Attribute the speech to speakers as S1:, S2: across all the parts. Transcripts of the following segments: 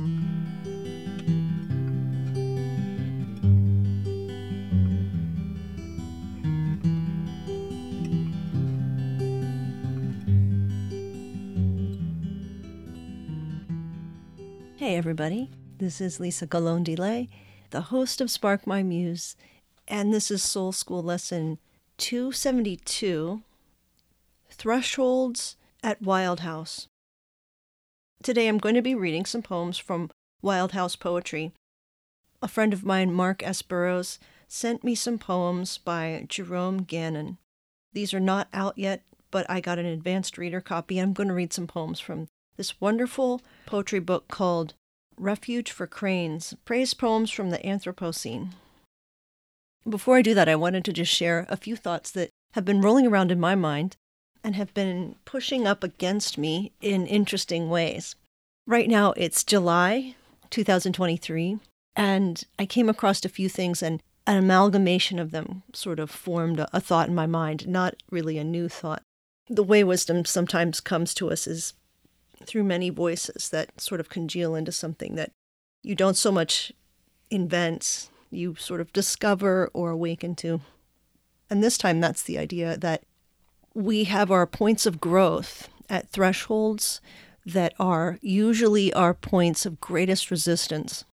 S1: Hey, everybody. This is Lisa Colón DeLay, the host of Spark My Muse, and this is Soul School Lesson 272 Thresholds at Wildhouse. Today I'm going to be reading some poems from Wildhouse Poetry. A friend of mine, Mark S. Burrows, sent me some poems by Jerome Gagnon. These are not out yet, but I got an advanced reader copy. I'm going to read some poems from this wonderful poetry book called Refuge for Cranes Praise Poems from the Anthropocene. Before I do that, I wanted to just share a few thoughts that have been rolling around in my mind and have been pushing up against me in interesting ways. Right now, it's July 2023, and I came across a few things, and an amalgamation of them sort of formed a, thought in my mind, not really a new thought. The way wisdom sometimes comes to us is through many voices that sort of congeal into something that you don't so much invent, you sort of discover or awaken to. And this time, that's the idea that we have our points of growth at thresholds that are usually our points of greatest resistance.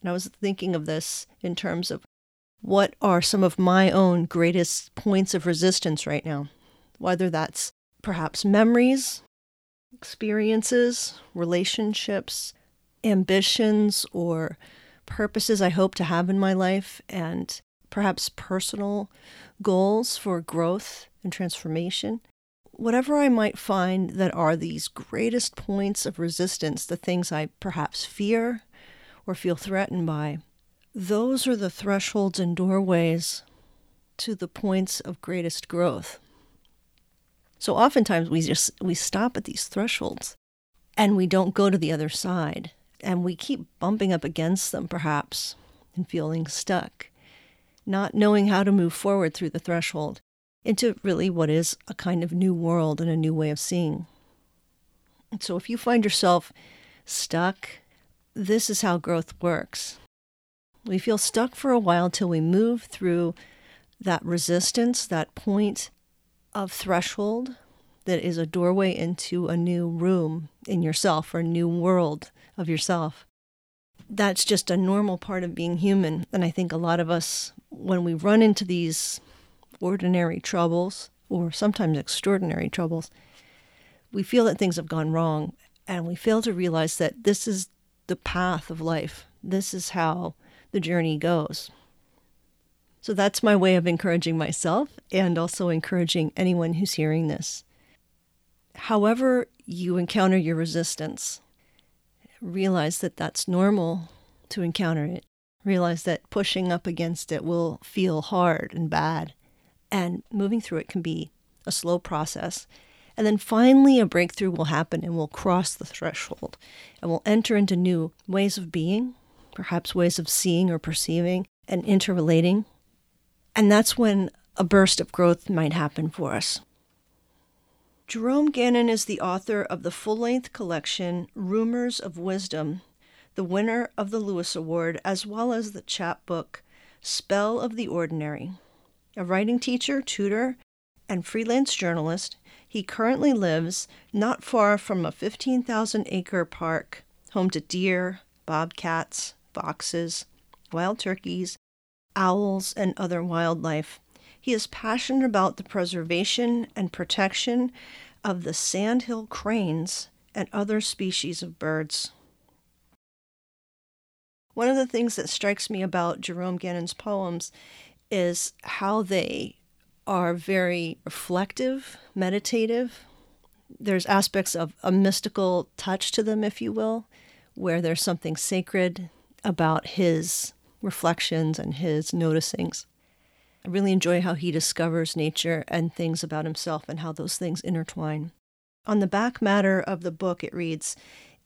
S1: And I was thinking of this in terms of what are some of my own greatest points of resistance right now, whether that's perhaps memories experiences, relationships, ambitions, or purposes I hope to have in my life, and perhaps personal goals for growth and transformation. Whatever I might find that are these greatest points of resistance, the things I perhaps fear or feel threatened by, those are the thresholds and doorways to the points of greatest growth. So oftentimes we just we stop at these thresholds and we don't go to the other side and we keep bumping up against them perhaps and feeling stuck, not knowing how to move forward through the threshold into really what is a kind of new world and a new way of seeing. And so if you find yourself stuck, this is how growth works. We feel stuck for a while till we move through that resistance, that point of threshold that is a doorway into a new room in yourself or a new world of yourself. That's just a normal part of being human. And I think a lot of us, when we run into these ordinary troubles or sometimes extraordinary troubles, we feel that things have gone wrong and we fail to realize that this is the path of life. This is how the journey goes. So that's my way of encouraging myself and also encouraging anyone who's hearing this. However, you encounter your resistance, realize that that's normal to encounter it. Realize that pushing up against it will feel hard and bad, and moving through it can be a slow process. And then finally, a breakthrough will happen and we'll cross the threshold and we'll enter into new ways of being, perhaps ways of seeing or perceiving and interrelating. And that's when a burst of growth might happen for us. Jerome Gagnon is the author of the full length collection Rumors of Wisdom, the winner of the Lewis Award, as well as the chapbook Spell of the Ordinary. A writing teacher, tutor, and freelance journalist, he currently lives not far from a 15,000 acre park home to deer, bobcats, foxes, wild turkeys, owls, and other wildlife. He is passionate about the preservation and protection of the sandhill cranes and other species of birds. One of the things that strikes me about Jerome Gagnon's poems is how they are very reflective, meditative. There's aspects of a mystical touch to them, if you will, where there's something sacred about his reflections and his noticings. I really enjoy how he discovers nature and things about himself and how those things intertwine. On the back matter of the book, it reads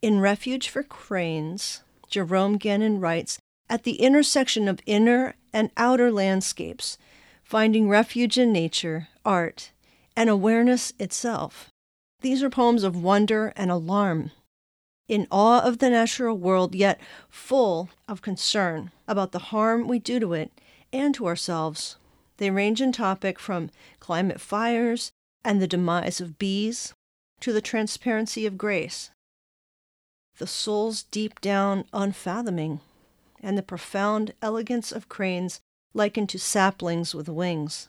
S1: In Refuge for Cranes, Jerome Gagnon writes At the intersection of inner and outer landscapes, finding refuge in nature, art, and awareness itself. These are poems of wonder and alarm, in awe of the natural world, yet full of concern about the harm we do to it and to ourselves. They range in topic from climate fires and the demise of bees to the transparency of grace, the soul's deep down unfathoming, and the profound elegance of cranes likened to saplings with wings.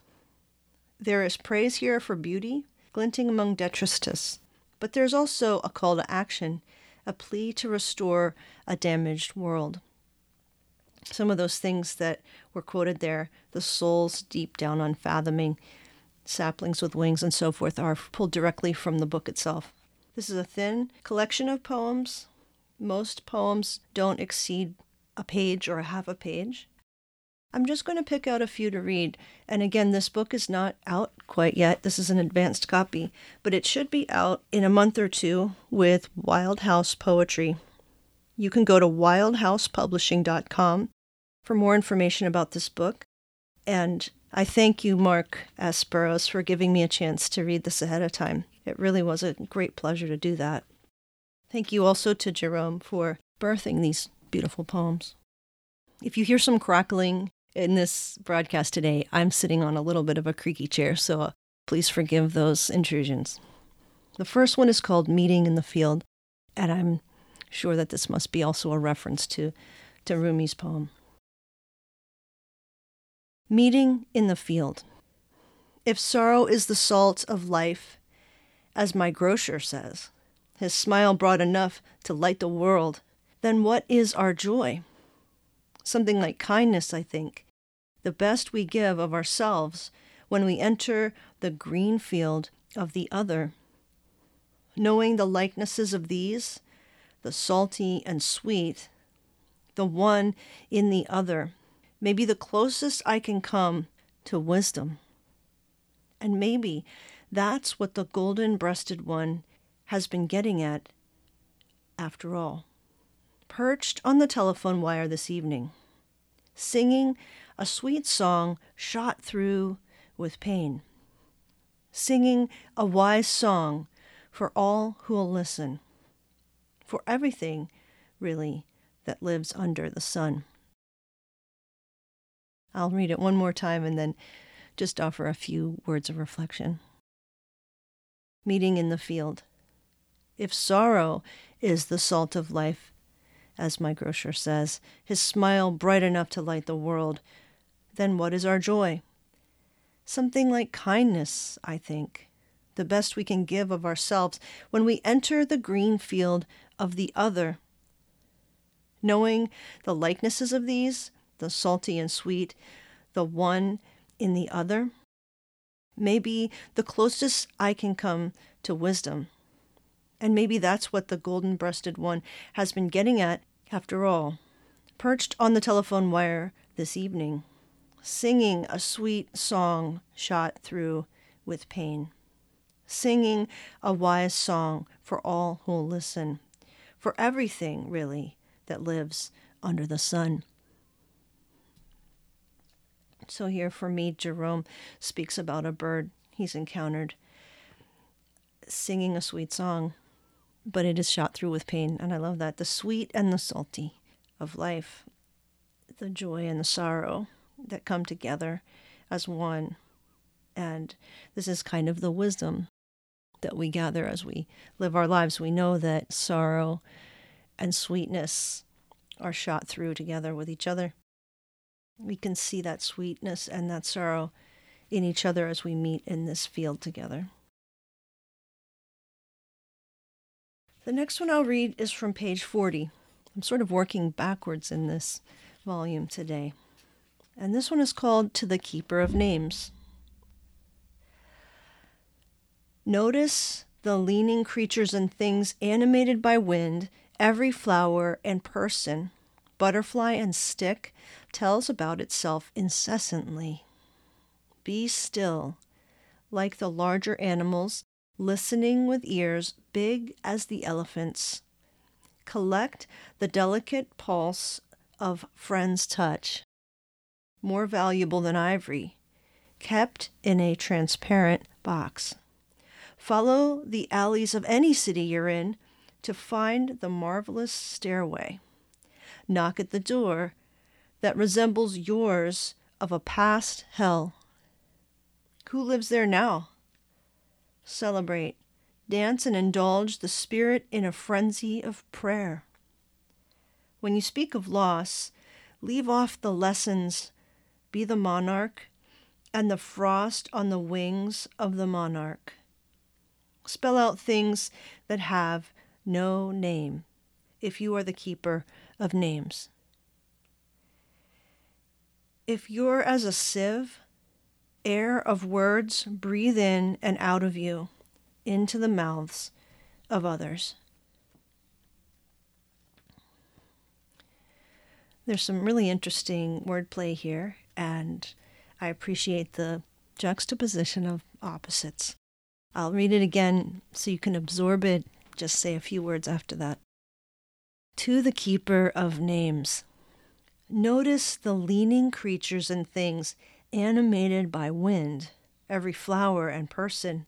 S1: There is praise here for beauty, glinting among detritus, but there's also a call to action, a plea to restore a damaged world some of those things that were quoted there, the soul's deep down unfathoming, saplings with wings, and so forth, are pulled directly from the book itself. This is a thin collection of poems. Most poems don't exceed a page or a half a page. I'm just going to pick out a few to read. And again, this book is not out quite yet. This is an advanced copy, but it should be out in a month or two with Wildhouse Poetry. You can go to wildhousepublishing.com for more information about this book. And I thank you, Mark S. Burrows, for giving me a chance to read this ahead of time. It really was a great pleasure to do that. Thank you also to Jerome for birthing these beautiful poems. If you hear some crackling in this broadcast today, I'm sitting on a little bit of a creaky chair, so uh, please forgive those intrusions. The first one is called Meeting in the Field, and I'm sure that this must be also a reference to, to Rumi's poem. Meeting in the field. If sorrow is the salt of life, as my grocer says, his smile broad enough to light the world, then what is our joy? Something like kindness, I think, the best we give of ourselves when we enter the green field of the other. Knowing the likenesses of these, the salty and sweet, the one in the other maybe the closest I can come to wisdom. And maybe that's what the golden breasted one has been getting at after all. Perched on the telephone wire this evening, singing a sweet song shot through with pain, singing a wise song for all who'll listen, for everything, really, that lives under the sun. I'll read it one more time and then just offer a few words of reflection. Meeting in the field. If sorrow is the salt of life, as my grocer says, his smile bright enough to light the world, then what is our joy? Something like kindness, I think, the best we can give of ourselves when we enter the green field of the other. Knowing the likenesses of these, the salty and sweet, the one in the other, maybe the closest I can come to wisdom. And maybe that's what the golden breasted one has been getting at after all. Perched on the telephone wire this evening, singing a sweet song shot through with pain. singing a wise song for all who'll listen, for everything, really, that lives under the sun. So, here for me, Jerome speaks about a bird he's encountered singing a sweet song, but it is shot through with pain. And I love that the sweet and the salty of life, the joy and the sorrow that come together as one. And this is kind of the wisdom that we gather as we live our lives. We know that sorrow and sweetness are shot through together with each other. We can see that sweetness and that sorrow in each other as we meet in this field together. The next one I'll read is from page 40. I'm sort of working backwards in this volume today. And this one is called To the Keeper of Names. Notice the leaning creatures and things animated by wind, every flower and person, butterfly and stick, tells about itself incessantly. Be still, like the larger animals, listening with ears big as the elephant's. Collect the delicate pulse of friend's touch, more valuable than ivory, kept in a transparent box. Follow the alleys of any city you're in to find the marvelous stairway. Knock at the door that resembles yours of a past hell. Who lives there now? Celebrate, dance, and indulge the spirit in a frenzy of prayer. When you speak of loss, leave off the lessons, be the monarch, and the frost on the wings of the monarch. Spell out things that have no name, if you are the keeper of names. If you're as a sieve, air of words breathe in and out of you, into the mouths of others. There's some really interesting wordplay here, and I appreciate the juxtaposition of opposites. I'll read it again so you can absorb it. Just say a few words after that. To the keeper of names. Notice the leaning creatures and things animated by wind. Every flower and person,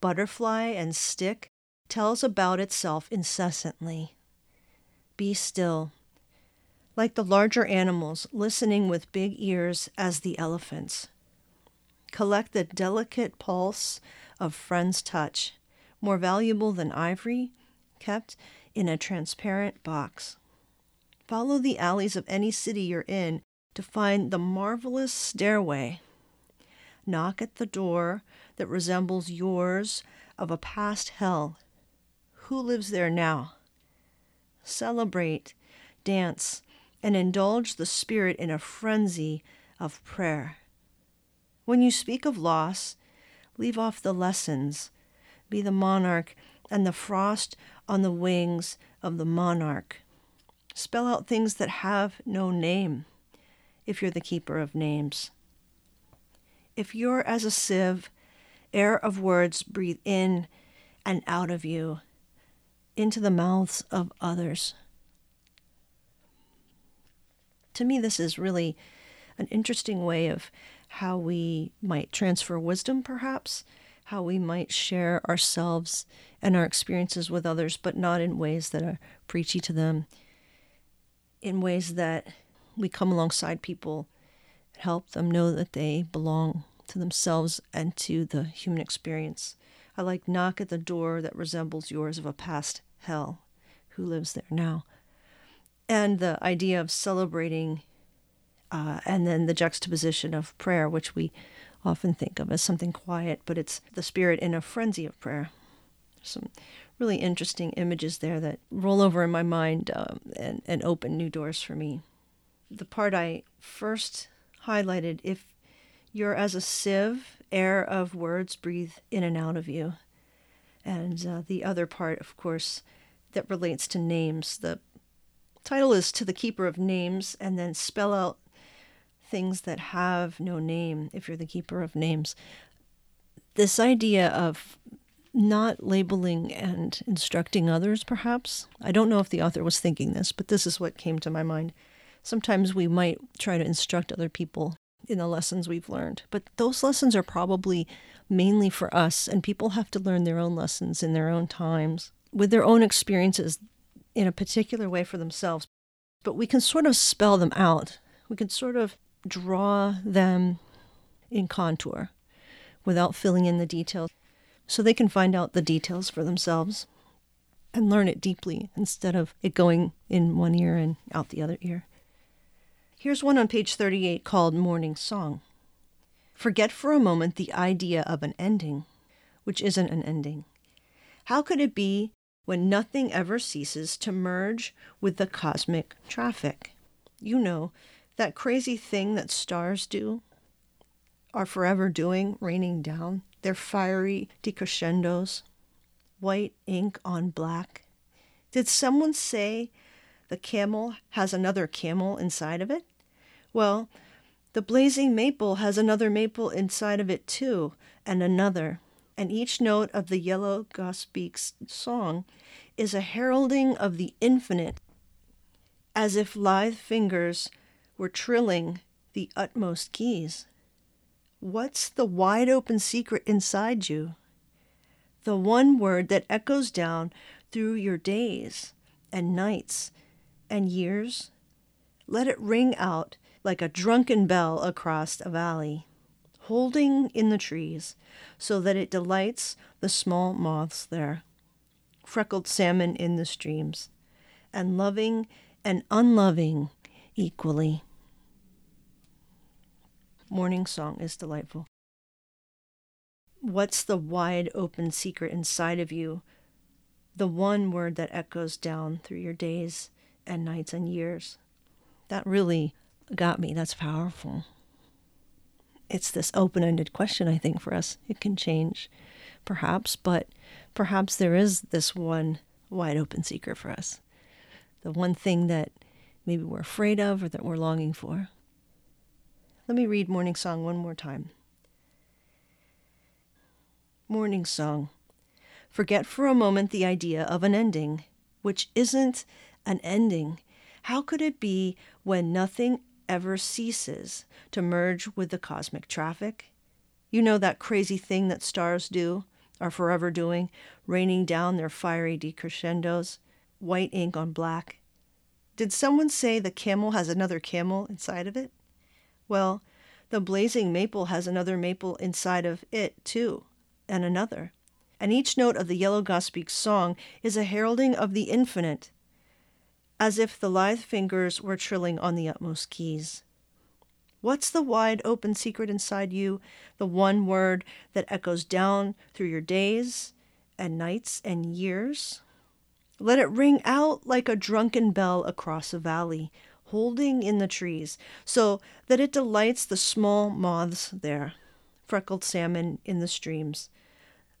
S1: butterfly and stick tells about itself incessantly. Be still. Like the larger animals, listening with big ears as the elephants. Collect the delicate pulse of friend's touch, more valuable than ivory, kept in a transparent box. Follow the alleys of any city you're in to find the marvelous stairway. Knock at the door that resembles yours of a past hell. Who lives there now? Celebrate, dance, and indulge the spirit in a frenzy of prayer. When you speak of loss, leave off the lessons. Be the monarch and the frost on the wings of the monarch. Spell out things that have no name if you're the keeper of names. If you're as a sieve, air of words breathe in and out of you, into the mouths of others. To me, this is really an interesting way of how we might transfer wisdom, perhaps, how we might share ourselves and our experiences with others, but not in ways that are preachy to them, in ways that we come alongside people, and help them know that they belong to themselves and to the human experience. I like knock at the door that resembles yours of a past hell. Who lives there now? And the idea of celebrating uh, and then the juxtaposition of prayer, which we often think of as something quiet, but it's the spirit in a frenzy of prayer. Some really interesting images there that roll over in my mind um, and, and open new doors for me. The part I first highlighted if you're as a sieve, air of words breathe in and out of you. And uh, the other part, of course, that relates to names. The title is To the Keeper of Names, and then spell out things that have no name if you're the keeper of names. This idea of not labeling and instructing others, perhaps. I don't know if the author was thinking this, but this is what came to my mind. Sometimes we might try to instruct other people in the lessons we've learned, but those lessons are probably mainly for us, and people have to learn their own lessons in their own times with their own experiences in a particular way for themselves. But we can sort of spell them out, we can sort of draw them in contour without filling in the details so they can find out the details for themselves and learn it deeply instead of it going in one ear and out the other ear. Here's one on page 38 called Morning Song. Forget for a moment the idea of an ending, which isn't an ending. How could it be when nothing ever ceases to merge with the cosmic traffic? You know, that crazy thing that stars do, are forever doing, raining down, their fiery decrescendos, white ink on black. Did someone say the camel has another camel inside of it? Well, the blazing maple has another maple inside of it too, and another. And each note of the yellow grosbeak's song is a heralding of the infinite, as if lithe fingers were trilling the utmost keys. What's the wide open secret inside you? The one word that echoes down through your days and nights and years? Let it ring out like a drunken bell across a valley, holding in the trees so that it delights the small moths there, freckled salmon in the streams, and loving and unloving equally. Morning song is delightful. What's the wide open secret inside of you? The one word that echoes down through your days and nights and years. That really got me. That's powerful. It's this open ended question, I think, for us. It can change, perhaps, but perhaps there is this one wide open secret for us. The one thing that maybe we're afraid of or that we're longing for. Let me read Morning Song one more time. Morning Song. Forget for a moment the idea of an ending, which isn't an ending. How could it be when nothing ever ceases to merge with the cosmic traffic? You know that crazy thing that stars do, are forever doing, raining down their fiery decrescendos, white ink on black. Did someone say the camel has another camel inside of it? Well, the blazing maple has another maple inside of it, too, and another. And each note of the yellow grosbeak's song is a heralding of the infinite as if the lithe fingers were trilling on the utmost keys. What's the wide open secret inside you, the one word that echoes down through your days and nights and years? Let it ring out like a drunken bell across a valley, holding in the trees, so that it delights the small moths there, freckled salmon in the streams,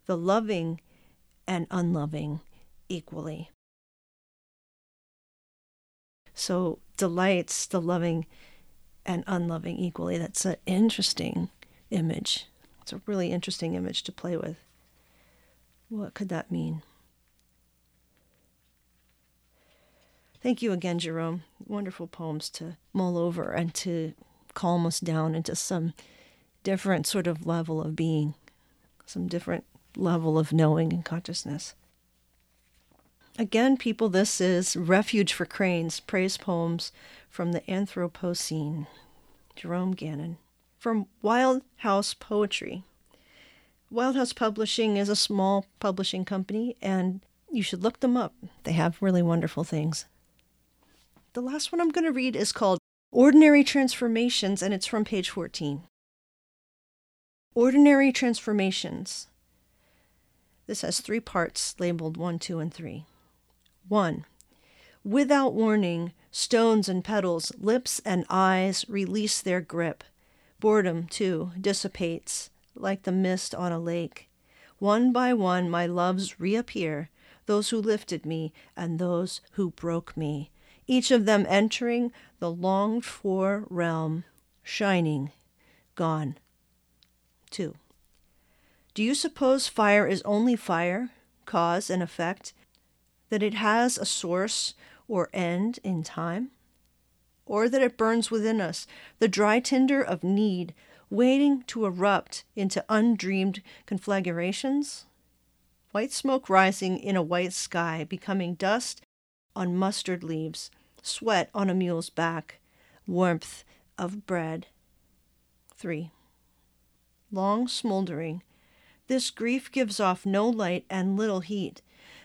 S1: the loving and unloving equally. So delights the loving and unloving equally. That's an interesting image. It's a really interesting image to play with. What could that mean? Thank you again, Jerome. Wonderful poems to mull over and to calm us down into some different sort of level of being, some different level of knowing and consciousness. Again, people, this is Refuge for Cranes, praise poems from the Anthropocene. Jerome Gagnon. From Wild House Poetry. Wildhouse Publishing is a small publishing company, and you should look them up. They have really wonderful things. The last one I'm going to read is called Ordinary Transformations, and it's from page 14. Ordinary Transformations. This has three parts labeled 1, 2, and 3. 1. Without warning, stones and petals, lips and eyes release their grip. Boredom, too, dissipates like the mist on a lake. One by one, my loves reappear, those who lifted me and those who broke me, each of them entering the longed for realm, shining, gone. 2. Do you suppose fire is only fire, cause and effect, that it has a source or end in time? Or that it burns within us, the dry tinder of need, waiting to erupt into undreamed conflagrations? White smoke rising in a white sky, becoming dust on mustard leaves, sweat on a mule's back, warmth of bread. 3. Long smoldering. This grief gives off no light and little heat.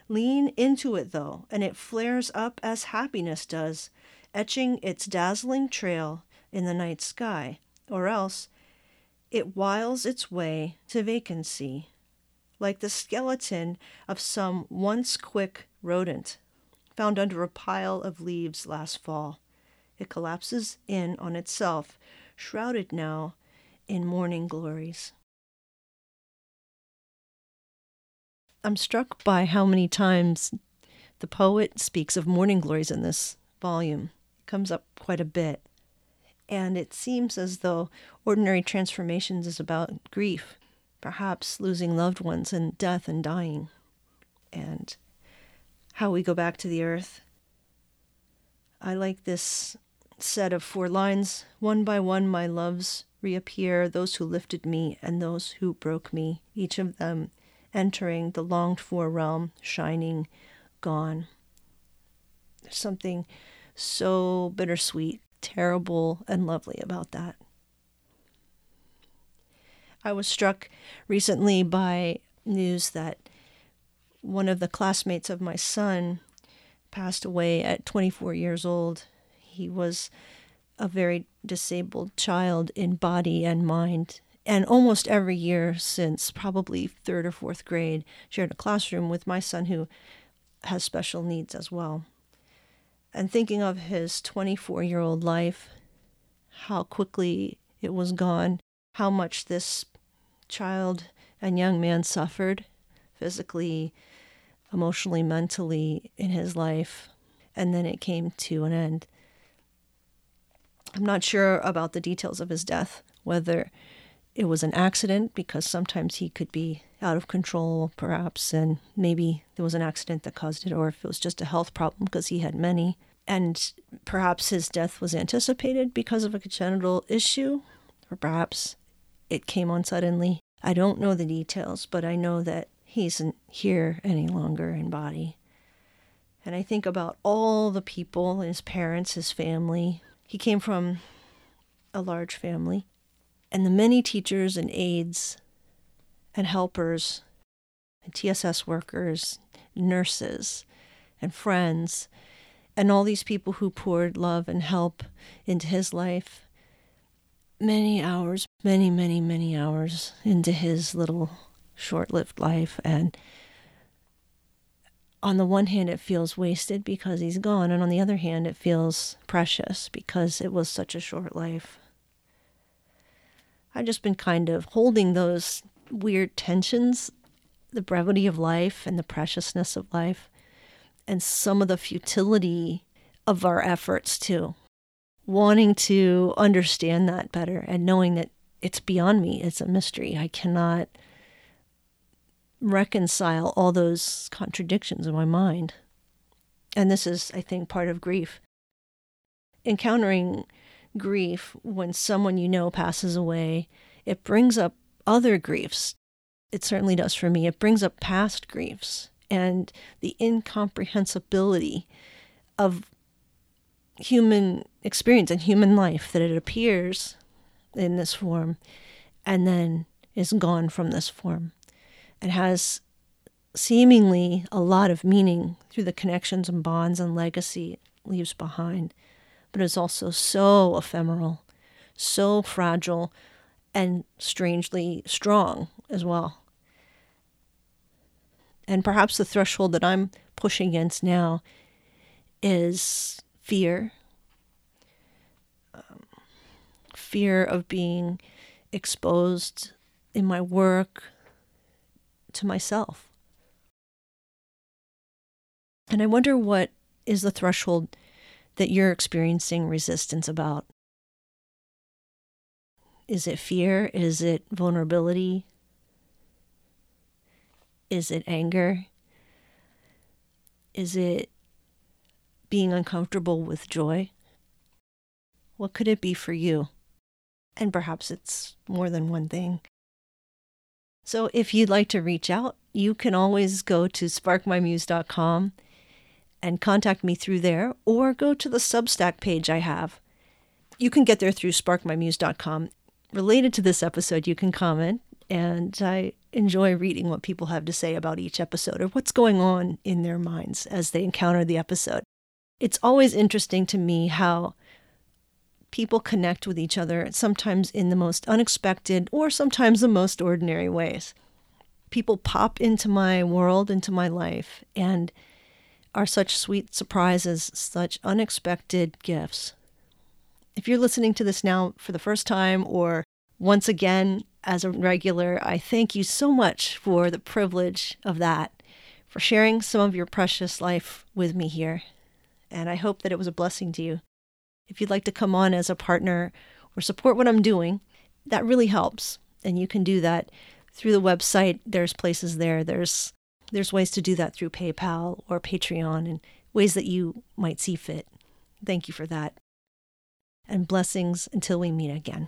S1: Lean into it, though, and it flares up as happiness does, etching its dazzling trail in the night sky, or else it wiles its way to vacancy, like the skeleton of some once quick rodent found under a pile of leaves last fall. It collapses in on itself, shrouded now in morning glories. I'm struck by how many times the poet speaks of morning glories in this volume. It comes up quite a bit. And it seems as though Ordinary Transformations is about grief, perhaps losing loved ones and death and dying, and how we go back to the earth. I like this set of four lines One by one, my loves reappear, those who lifted me and those who broke me, each of them entering the longed for realm, shining, gone. There's something so bittersweet, terrible, and lovely about that. I was struck recently by news that one of the classmates of my son passed away at 24 years old. He was a very disabled child in body and mind, and almost every year since probably third or fourth grade, shared a classroom with my son who has special needs as well. And thinking of his 24 year old life, how quickly it was gone, how much this child and young man suffered physically, emotionally, mentally in his life, and then it came to an end. I'm not sure about the details of his death, whether it was an accident because sometimes he could be out of control, perhaps, and maybe there was an accident that caused it, or if it was just a health problem because he had many. And perhaps his death was anticipated because of a congenital issue, or perhaps it came on suddenly. I don't know the details, but I know that he isn't here any longer in body. And I think about all the people his parents, his family. He came from a large family and the many teachers and aides and helpers and TSS workers, nurses and friends, and all these people who poured love and help into his life. Many hours, many, many, many hours into his little short lived life. And on the one hand, it feels wasted because he's gone. And on the other hand, it feels precious because it was such a short life. I've just been kind of holding those weird tensions the brevity of life and the preciousness of life, and some of the futility of our efforts too. Wanting to understand that better and knowing that it's beyond me, it's a mystery. I cannot reconcile all those contradictions in my mind. And this is, I think, part of grief. Encountering grief when someone you know passes away, it brings up other griefs. It certainly does for me. It brings up past griefs and the incomprehensibility of human experience and human life that it appears in this form and then is gone from this form and has seemingly a lot of meaning through the connections and bonds and legacy it leaves behind but is also so ephemeral, so fragile, and strangely strong as well. And perhaps the threshold that I'm pushing against now is fear um, fear of being exposed in my work to myself. And I wonder what is the threshold that you're experiencing resistance about? Is it fear? Is it vulnerability? Is it anger? Is it being uncomfortable with joy? What could it be for you? And perhaps it's more than one thing. So if you'd like to reach out, you can always go to sparkmymuse.com and contact me through there or go to the Substack page I have. You can get there through sparkmymuse.com. Related to this episode, you can comment, and I enjoy reading what people have to say about each episode or what's going on in their minds as they encounter the episode. It's always interesting to me how people connect with each other, sometimes in the most unexpected or sometimes the most ordinary ways. People pop into my world, into my life, and are such sweet surprises, such unexpected gifts. If you're listening to this now for the first time or once again as a regular, I thank you so much for the privilege of that, for sharing some of your precious life with me here. And I hope that it was a blessing to you. If you'd like to come on as a partner or support what I'm doing, that really helps. And you can do that through the website. There's places there. There's there's ways to do that through PayPal or Patreon and ways that you might see fit. Thank you for that. And blessings until we meet again.